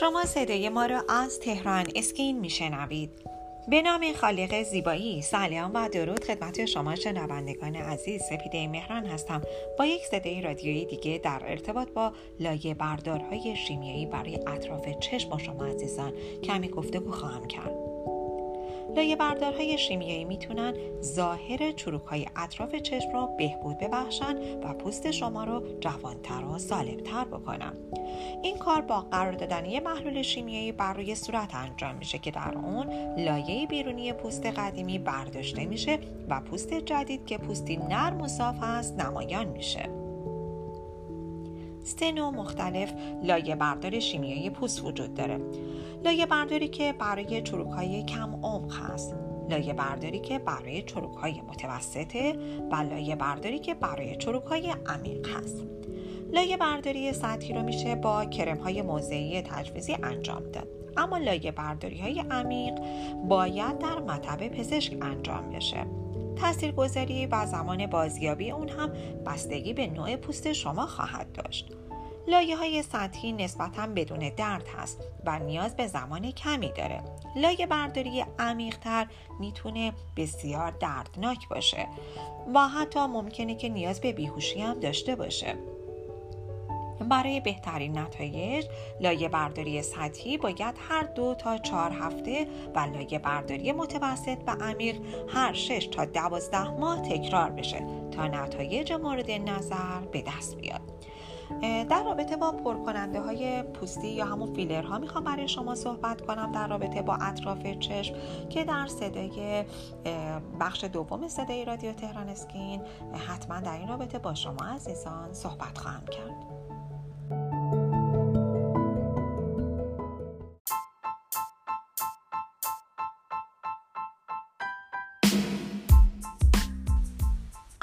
شما صدای ما را از تهران اسکین میشنوید. به نام خالق زیبایی سلام و درود خدمت شما شنوندگان عزیز سپیده مهران هستم. با یک صدای رادیویی دیگه در ارتباط با لایه بردارهای شیمیایی برای اطراف چشم با شما عزیزان کمی گفتگو خواهم کرد. لایه بردارهای شیمیایی می‌تونن ظاهر چروک های اطراف چشم رو بهبود ببخشن و پوست شما رو جوانتر و سالمتر بکنن. این کار با قرار دادن یه محلول شیمیایی بر روی صورت انجام میشه که در اون لایه بیرونی پوست قدیمی برداشته میشه و پوست جدید که پوستی نرم و صاف است نمایان میشه. سه نوع مختلف لایه بردار شیمیایی پوست وجود داره. لایه برداری که برای چروک های کم عمق هست. لایه برداری که برای چروک های متوسطه و لایه برداری که برای چروک های عمیق هست. لایه برداری سطحی رو میشه با کرم های موضعی تجویزی انجام داد. اما لایه برداری های عمیق باید در مطب پزشک انجام بشه. تاثیرگذاری و زمان بازیابی اون هم بستگی به نوع پوست شما خواهد داشت. لایه های سطحی نسبتا بدون درد هست و نیاز به زمان کمی داره. لایه برداری عمیقتر می‌تونه بسیار دردناک باشه و حتی ممکنه که نیاز به بیهوشی هم داشته باشه. برای بهترین نتایج لایه برداری سطحی باید هر دو تا چهار هفته و لایه برداری متوسط و عمیق هر شش تا دوازده ماه تکرار بشه تا نتایج مورد نظر به دست بیاد. در رابطه با پرکننده های پوستی یا همون فیلرها می‌خوام برای شما صحبت کنم در رابطه با اطراف چشم که در صدای بخش دوم صدای رادیو تهران اسکین حتما در این رابطه با شما عزیزان صحبت خواهم کرد.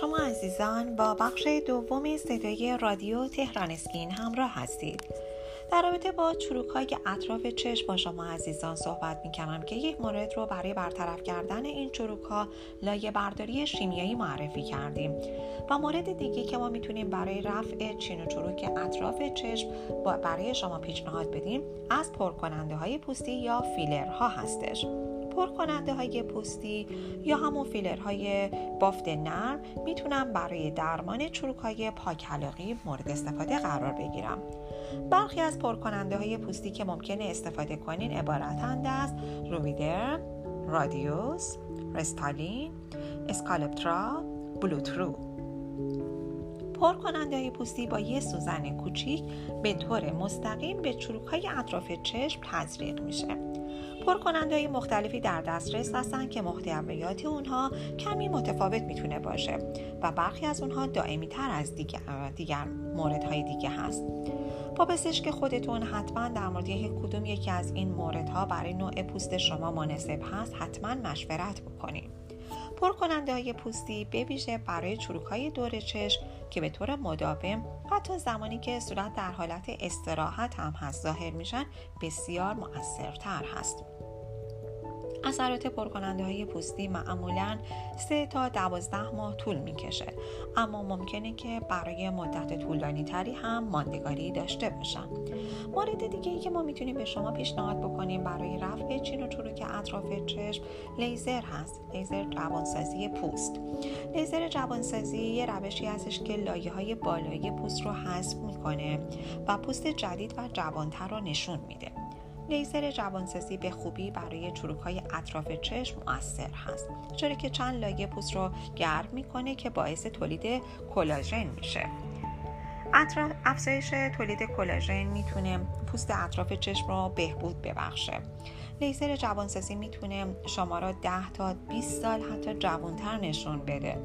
شما عزیزان با بخش دوم صدای رادیو تهران اسکین همراه هستید. در رابطه با چروک های اطراف چشم با شما عزیزان صحبت می کنم که یک مورد رو برای برطرف کردن این چروک ها لایه برداری شیمیایی معرفی کردیم. و مورد دیگه که ما می‌تونیم برای رفع چین و چروک اطراف چشم برای شما پیشنهاد بدیم از پرکننده های پوستی یا فیلر ها هستش. پر کننده های پوستی یا همون فیلرهای بافت نرم می‌تونم برای درمان چروک های پاکلاقی مورد استفاده قرار بگیرم. برخی از پرکننده های پوستی که ممکنه استفاده کنین عبارتند از رویدر، رادیوس، رستالین، اسکالپترا، بلوترو. پر کننده های پوستی با یه سوزن کوچیک به طور مستقیم به چروک های اطراف چشم تزریق میشه. پر کننده های مختلفی در دسترس هستند که محتویات اونها کمی متفاوت می‌تونه باشه و برخی از اونها دائمی تر از دیگر, دیگر موردهای دیگه هست. با پزشک خودتون حتما در مورد یک کدوم یکی از این موردها برای نوع پوست شما مناسب هست حتما مشورت بکنید پر کننده های پوستی به ویژه برای چروک های دور چشم که به طور مداوم حتی زمانی که صورت در حالت استراحت هم هست ظاهر میشن بسیار مؤثرتر هست. اثرات پرکننده های پوستی معمولا 3 تا 12 ماه طول می‌کشه. اما ممکنه که برای مدت طولانی تری هم ماندگاری داشته باشن. مورد دیگه ای که ما می‌تونیم به شما پیشنهاد بکنیم برای رفع چین و چروک اطراف چشم لیزر هست. لیزر جوانسازی پوست. لیزر جوانسازی یه روشی هستش که لایه های بالایی پوست رو حذف می‌کنه و پوست جدید و جوانتر رو نشون میده. لیزر جوانسازی به خوبی برای چروک های اطراف چشم مؤثر هست چرا که چند لایه پوست رو گرم می‌کنه که باعث تولید کلاژن میشه. افزایش تولید کلاژن می‌تونه پوست اطراف چشم رو بهبود ببخشه. لیزر جوانسازی می‌تونه شما را 10 تا 20 سال حتی جوانتر نشون بده.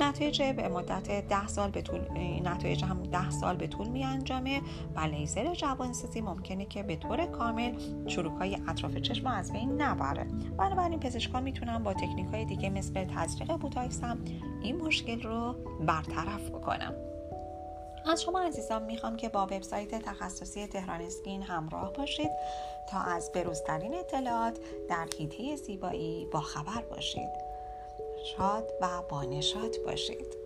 نتایج به مدت 10 سال به طول نتایج هم 10 سال به طول می انجامه و لیزر جوانسازی ممکنه که به طور کامل چروک های اطراف چشم از بین نبره. بنابراین پزشکان می‌تونن با تکنیک های دیگه مثل تزریق بوتاکس هم این مشکل رو برطرف بکنم از شما عزیزان می‌خوام که با وبسایت تخصصی تهران اسکین همراه باشید تا از بروزترین اطلاعات در حیطه زیبایی با خبر باشید. شاد و بانشاد باشید.